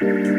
フフフ。